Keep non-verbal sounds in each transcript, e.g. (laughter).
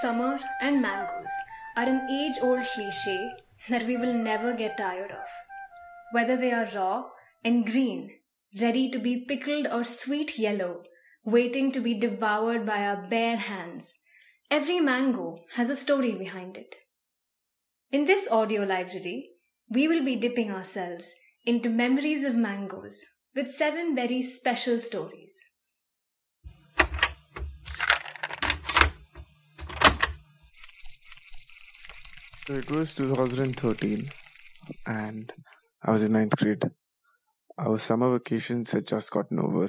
Summer and mangoes are an age old cliche that we will never get tired of. Whether they are raw and green, ready to be pickled, or sweet yellow, waiting to be devoured by our bare hands, every mango has a story behind it. In this audio library, we will be dipping ourselves into memories of mangoes with seven very special stories. So it was 2013, and I was in ninth grade. Our summer vacations had just gotten over.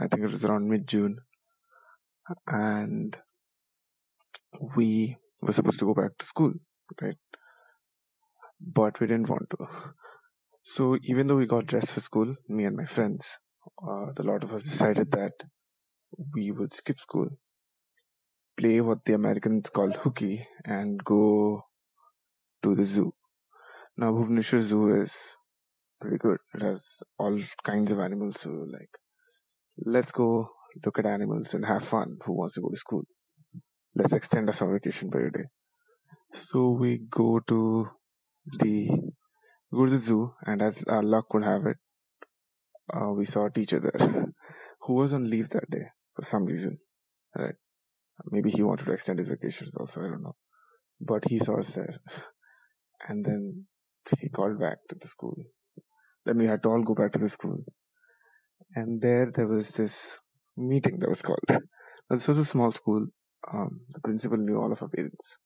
I think it was around mid June, and we were supposed to go back to school, right? But we didn't want to. So even though we got dressed for school, me and my friends, uh, the lot of us decided that we would skip school, play what the Americans call hooky, and go to the zoo. Now, Bhubaneswar Zoo is pretty good. It has all kinds of animals. So, like, let's go look at animals and have fun. Who wants to go to school? Let's extend our summer vacation by a day. So we go to the go to the zoo, and as our luck would have it, uh, we saw a teacher there (laughs) who was on leave that day for some reason. Right? Maybe he wanted to extend his vacations also. I don't know. But he saw us there and then he called back to the school. Then we had to all go back to the school. And there, there was this meeting that was called. Now, this was a small school. Um, the principal knew all of our parents.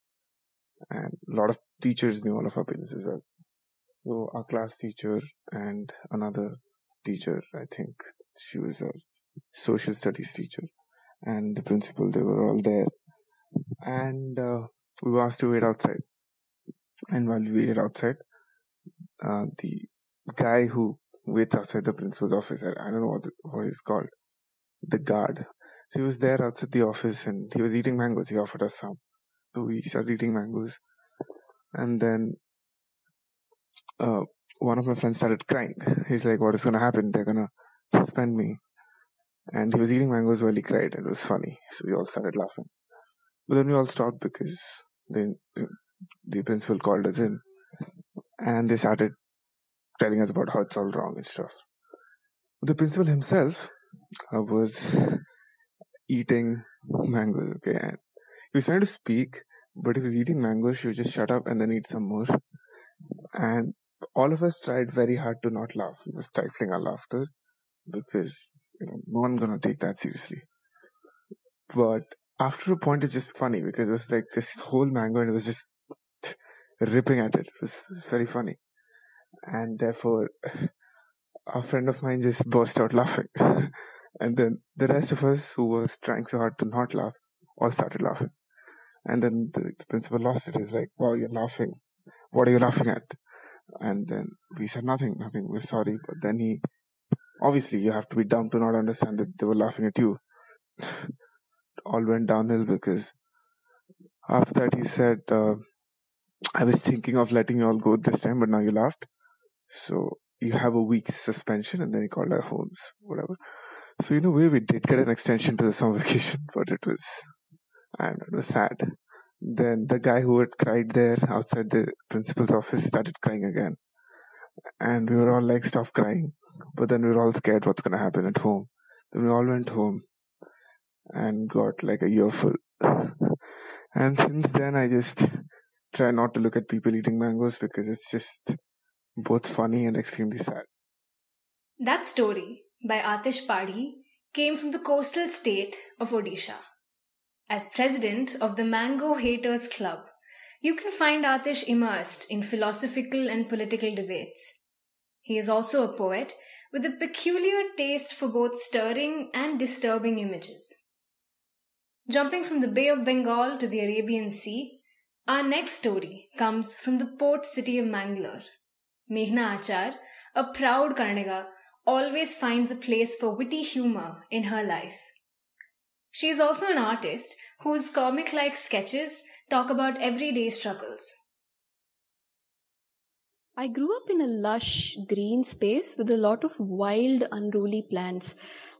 And a lot of teachers knew all of our parents as well. So our class teacher and another teacher, I think she was a social studies teacher, and the principal, they were all there. And uh, we were asked to wait outside and while we waited outside, uh, the guy who waits outside the principal's office, I, don't know what, the, what he's called, the guard. So he was there outside the office and he was eating mangoes. He offered us some. So we started eating mangoes. And then uh, one of my friends started crying. He's like, What is going to happen? They're going to suspend me. And he was eating mangoes while he cried. It was funny. So we all started laughing. But then we all stopped because they, the principal called us in and they started telling us about how it's all wrong and stuff. The principal himself uh, was eating mangoes, okay, and he was trying to speak, but he was eating mangoes, she would just shut up and then eat some more. And all of us tried very hard to not laugh. We were stifling our laughter because you know no one's gonna take that seriously. But after a point, it's just funny because it was like this whole mango and it was just ripping at it. It was very funny. And therefore, (laughs) a friend of mine just burst out laughing. (laughs) and then the rest of us who was trying so hard to not laugh all started laughing. And then the, the principal lost it. He's like, wow, you're laughing. What are you laughing at? And then we said, nothing, nothing. We're sorry. But then he, obviously, you have to be dumb to not understand that they were laughing at you. (laughs) all went downhill because after that he said, uh, I was thinking of letting you all go this time, but now you laughed. So you have a week's suspension, and then he called our homes, whatever. So in a way, we did get an extension to the summer (laughs) vacation, but it was, and it was sad. Then the guy who had cried there outside the principal's office started crying again, and we were all like, "Stop crying!" But then we were all scared what's gonna happen at home. Then we all went home and got like a earful. (laughs) and since then, I just try not to look at people eating mangoes because it's just both funny and extremely sad. That story by Atish Padhy came from the coastal state of Odisha. As president of the Mango Haters Club, you can find Atish immersed in philosophical and political debates. He is also a poet with a peculiar taste for both stirring and disturbing images. Jumping from the Bay of Bengal to the Arabian Sea, our next story comes from the port city of Mangalore. Meghna Achar, a proud Kannadiga, always finds a place for witty humor in her life. She is also an artist whose comic like sketches talk about everyday struggles. I grew up in a lush green space with a lot of wild, unruly plants.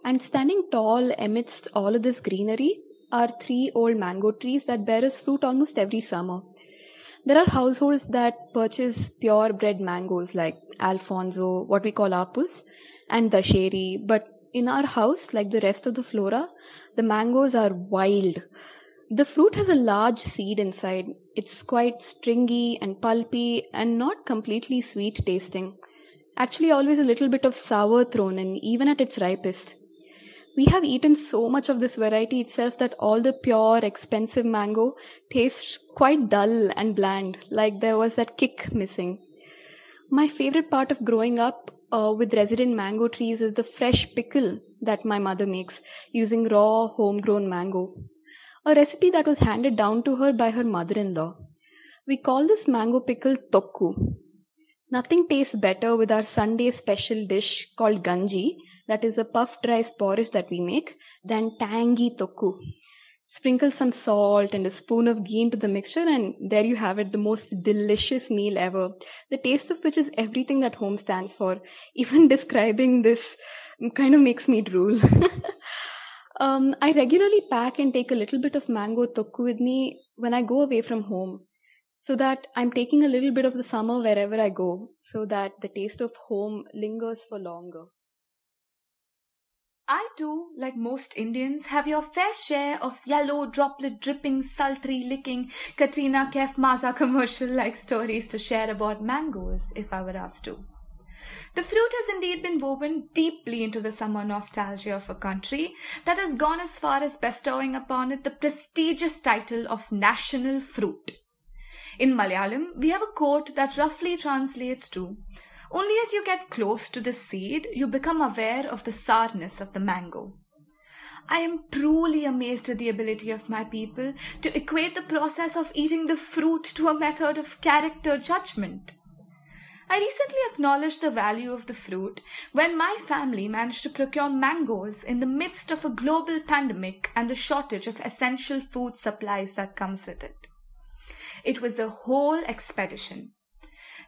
And standing tall amidst all of this greenery are three old mango trees that bear us fruit almost every summer. There are households that purchase pure bred mangoes like Alphonso, what we call apus, and Dasheri, but in our house, like the rest of the flora, the mangoes are wild. The fruit has a large seed inside. It's quite stringy and pulpy and not completely sweet tasting. Actually, always a little bit of sour thrown in, even at its ripest. We have eaten so much of this variety itself that all the pure, expensive mango tastes quite dull and bland, like there was that kick missing. My favorite part of growing up uh, with resident mango trees is the fresh pickle that my mother makes using raw homegrown mango. A recipe that was handed down to her by her mother in law. We call this mango pickle tokku. Nothing tastes better with our Sunday special dish called ganji, that is a puffed rice porridge that we make, than tangy tokku. Sprinkle some salt and a spoon of ghee into the mixture, and there you have it the most delicious meal ever. The taste of which is everything that home stands for. (laughs) Even describing this kind of makes me drool. (laughs) um, I regularly pack and take a little bit of mango tokku with me when I go away from home so that I'm taking a little bit of the summer wherever I go, so that the taste of home lingers for longer. I too, like most Indians, have your fair share of yellow, droplet dripping, sultry licking, Katrina Kaif Maaza commercial like stories to share about mangoes, if I were asked to. The fruit has indeed been woven deeply into the summer nostalgia of a country that has gone as far as bestowing upon it the prestigious title of national fruit. In Malayalam, we have a quote that roughly translates to only as you get close to the seed, you become aware of the sourness of the mango. I am truly amazed at the ability of my people to equate the process of eating the fruit to a method of character judgment. I recently acknowledged the value of the fruit when my family managed to procure mangoes in the midst of a global pandemic and the shortage of essential food supplies that comes with it. It was a whole expedition.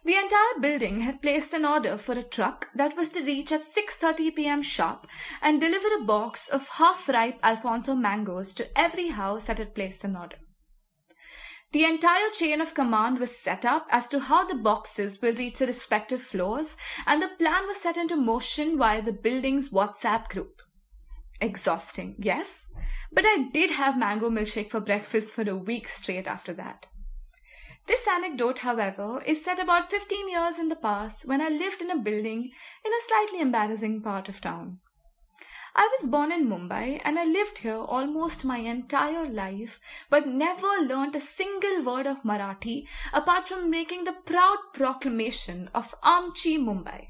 The entire building had placed an order for a truck that was to reach at 6:30 p.m. sharp and deliver a box of half-ripe Alphonso mangoes to every house that had placed an order. The entire chain of command was set up as to how the boxes will reach the respective floors, and the plan was set into motion via the building's WhatsApp group. Exhausting, yes, but I did have mango milkshake for breakfast for a week straight after that. This anecdote, however, is set about 15 years in the past when I lived in a building in a slightly embarrassing part of town. I was born in Mumbai and I lived here almost my entire life, but never learnt a single word of Marathi apart from making the proud proclamation of Amchi Mumbai.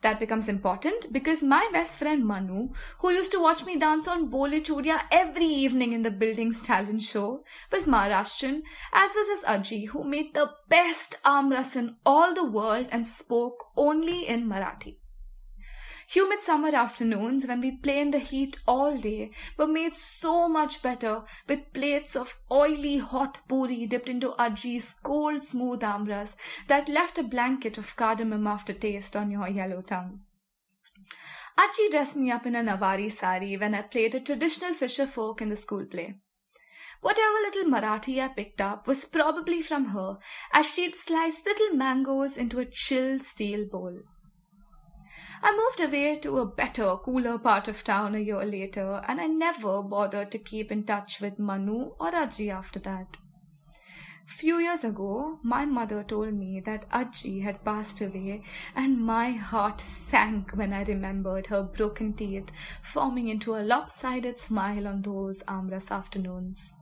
That becomes important because my best friend Manu, who used to watch me dance on Bole Churia every evening in the building's talent show, was Maharashtrian, as was his Aji, who made the best amras in all the world and spoke only in Marathi. Humid summer afternoons when we play in the heat all day were made so much better with plates of oily hot puri dipped into Aji's cold smooth amras that left a blanket of cardamom aftertaste on your yellow tongue. Aji dressed me up in a Navari sari when I played a traditional fisher folk in the school play. Whatever little Marathi I picked up was probably from her, as she'd sliced little mangoes into a chill steel bowl. I moved away to a better, cooler part of town a year later, and I never bothered to keep in touch with Manu or Aji after that. Few years ago, my mother told me that Aji had passed away, and my heart sank when I remembered her broken teeth forming into a lopsided smile on those amras afternoons.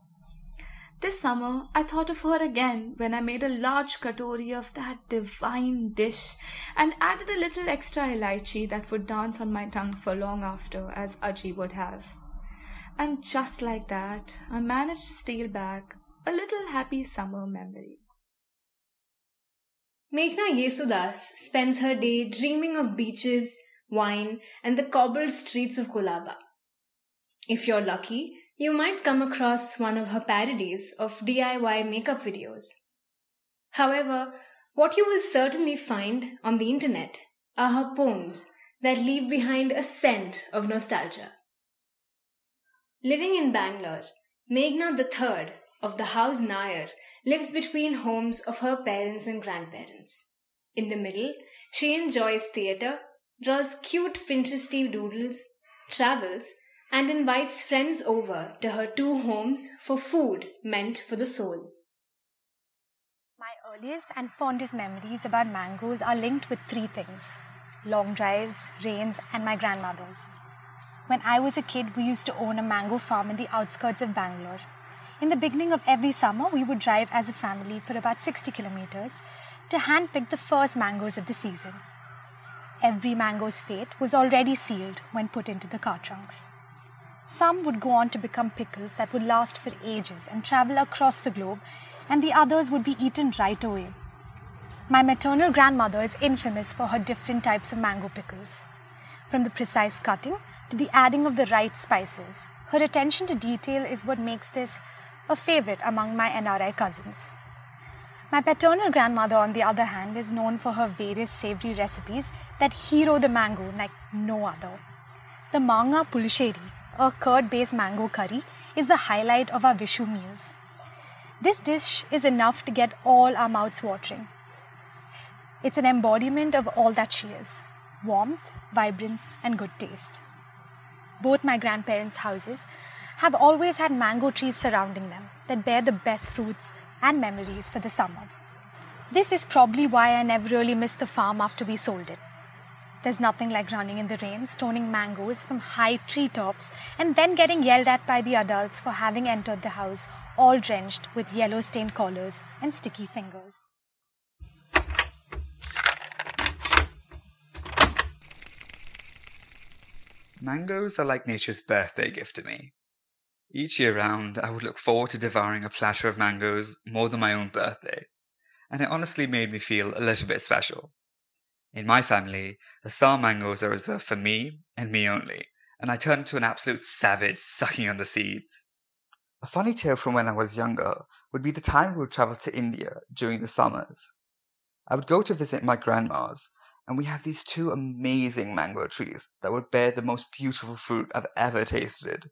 This summer, I thought of her again when I made a large katori of that divine dish and added a little extra elaichi that would dance on my tongue for long after, as Aji would have. And just like that, I managed to steal back a little happy summer memory. Meghna Yesudas spends her day dreaming of beaches, wine, and the cobbled streets of Colaba. If you're lucky, you might come across one of her parodies of DIY makeup videos. However, what you will certainly find on the internet are her poems that leave behind a scent of nostalgia. Living in Bangalore, Meghna III of the House Nair lives between homes of her parents and grandparents. In the middle, she enjoys theatre, draws cute Pinteresty doodles, travels, and invites friends over to her two homes for food meant for the soul. My earliest and fondest memories about mangoes are linked with three things long drives, rains, and my grandmother's. When I was a kid, we used to own a mango farm in the outskirts of Bangalore. In the beginning of every summer, we would drive as a family for about 60 kilometers to handpick the first mangoes of the season. Every mango's fate was already sealed when put into the car trunks. Some would go on to become pickles that would last for ages and travel across the globe, and the others would be eaten right away. My maternal grandmother is infamous for her different types of mango pickles. From the precise cutting to the adding of the right spices, her attention to detail is what makes this a favorite among my NRI cousins. My paternal grandmother, on the other hand, is known for her various savory recipes that hero the mango like no other. The manga pulisheri, a curd based mango curry, is the highlight of our Vishu meals. This dish is enough to get all our mouths watering. It's an embodiment of all that she is warmth, vibrance, and good taste. Both my grandparents' houses have always had mango trees surrounding them that bear the best fruits and memories for the summer. This is probably why I never really missed the farm after we sold it. There's nothing like running in the rain, stoning mangoes from high treetops, and then getting yelled at by the adults for having entered the house all drenched with yellow stained collars and sticky fingers. Mangoes are like nature's birthday gift to me. Each year round, I would look forward to devouring a platter of mangoes more than my own birthday, and it honestly made me feel a little bit special. In my family, the Assam mangoes are reserved for me and me only, and I turn into an absolute savage (laughs) sucking on the seeds. A funny tale from when I was younger would be the time we would travel to India during the summers. I would go to visit my grandma's, and we had these two amazing mango trees that would bear the most beautiful fruit I've ever tasted.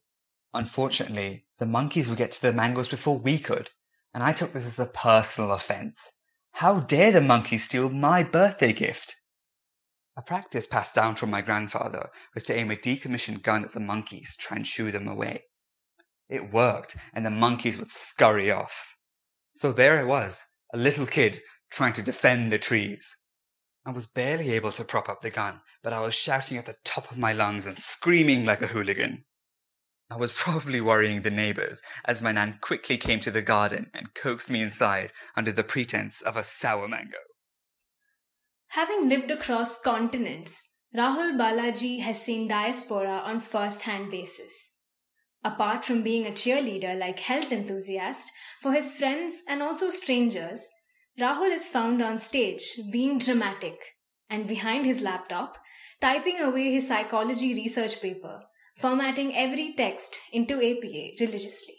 Unfortunately, the monkeys would get to the mangoes before we could, and I took this as a personal offense. How dare the monkeys steal my birthday gift? A practice passed down from my grandfather was to aim a decommissioned gun at the monkeys, try and shoo them away. It worked, and the monkeys would scurry off. So there I was, a little kid, trying to defend the trees. I was barely able to prop up the gun, but I was shouting at the top of my lungs and screaming like a hooligan. I was probably worrying the neighbors, as my nan quickly came to the garden and coaxed me inside under the pretense of a sour mango. Having lived across continents, Rahul Balaji has seen diaspora on first hand basis. Apart from being a cheerleader like health enthusiast for his friends and also strangers, Rahul is found on stage being dramatic and behind his laptop, typing away his psychology research paper, formatting every text into APA religiously.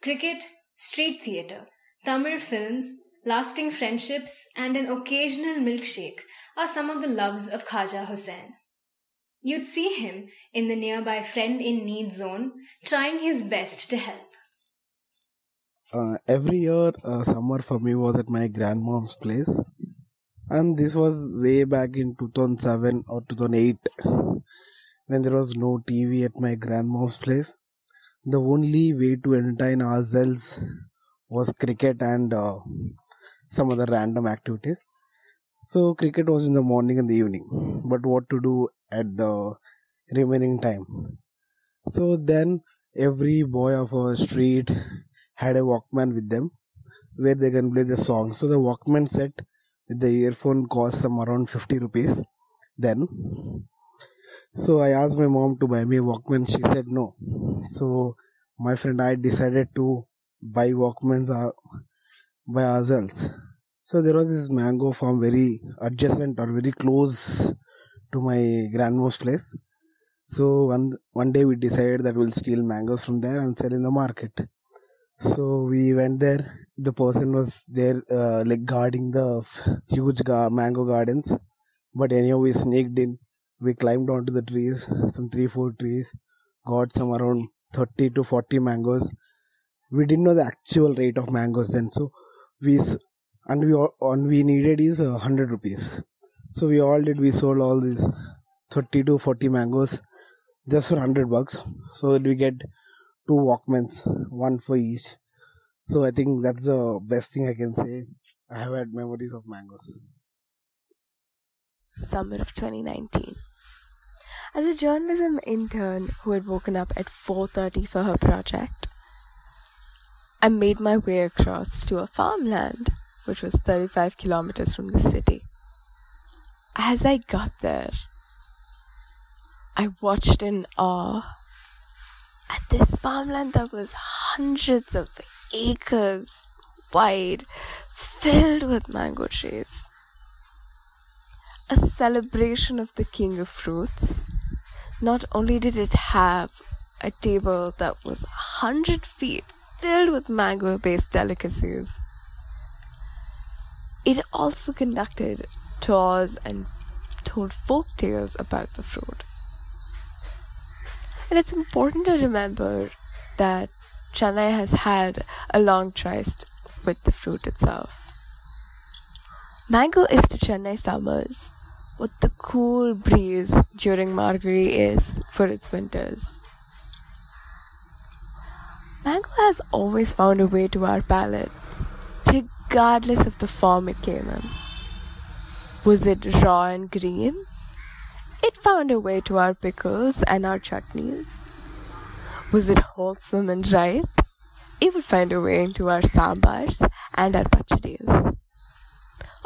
Cricket, street theatre, Tamil films, lasting friendships, and an occasional milkshake are some of the loves of Khaja Hussain. You'd see him in the nearby friend in need zone trying his best to help. Uh, every year, uh, summer for me was at my grandmom's place, and this was way back in 2007 or 2008 when there was no TV at my grandmom's place. The only way to entertain ourselves was cricket and uh, some other random activities. So, cricket was in the morning and the evening, but what to do at the remaining time? So, then every boy of our street had a Walkman with them where they can play the song. So, the Walkman set with the earphone cost some around 50 rupees then so I asked my mom to buy me a Walkman. She said no. So my friend I decided to buy Walkmans uh, by ourselves. So there was this mango farm very adjacent or very close to my grandma's place. So one one day we decided that we'll steal mangoes from there and sell in the market. So we went there. The person was there, uh, like guarding the huge ga- mango gardens. But anyhow, we sneaked in we climbed onto the trees some three four trees got some around 30 to 40 mangoes. We didn't know the actual rate of mangoes then, so we and we all and we needed is uh, 100 rupees. So we all did. We sold all these 30 to 40 mangoes just for 100 bucks. So we get two Walkmans, one for each. So I think that's the best thing I can say. I have had memories of mangoes. Summer of 2019. As a journalism intern who had woken up at 4:30 for her project, I made my way across to a farmland which was 35 kilometers from the city. As I got there, I watched in awe at this farmland that was hundreds of acres wide, filled with mango trees. A celebration of the king of fruits. Not only did it have a table that was a hundred feet filled with mango based delicacies, it also conducted tours and told folk tales about the fruit. And it's important to remember that Chennai has had a long tryst with the fruit itself. Mango is to Chennai summers what the cool breeze during Margazhi is for its winters. Mango has always found a way to our palate, regardless of the form it came in. Was it raw and green? It found a way to our pickles and our chutneys. Was it wholesome and ripe? It would find a way into our sambars and our pachadis.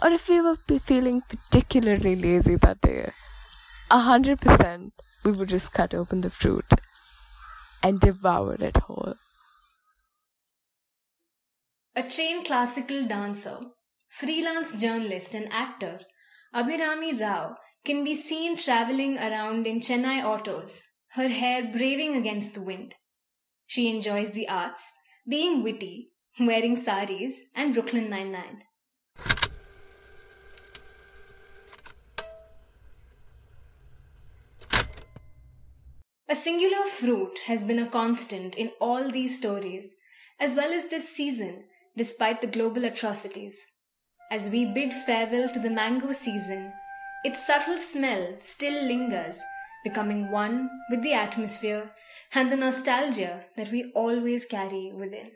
Or if we were feeling particularly lazy that day, a hundred percent we would just cut open the fruit and devour it whole. A trained classical dancer, freelance journalist, and actor, Abhirami Rao can be seen traveling around in Chennai autos, her hair braving against the wind. She enjoys the arts, being witty, wearing saris, and Brooklyn Nine-Nine. A singular fruit has been a constant in all these stories, as well as this season, despite the global atrocities. As we bid farewell to the mango season, its subtle smell still lingers, becoming one with the atmosphere and the nostalgia that we always carry within.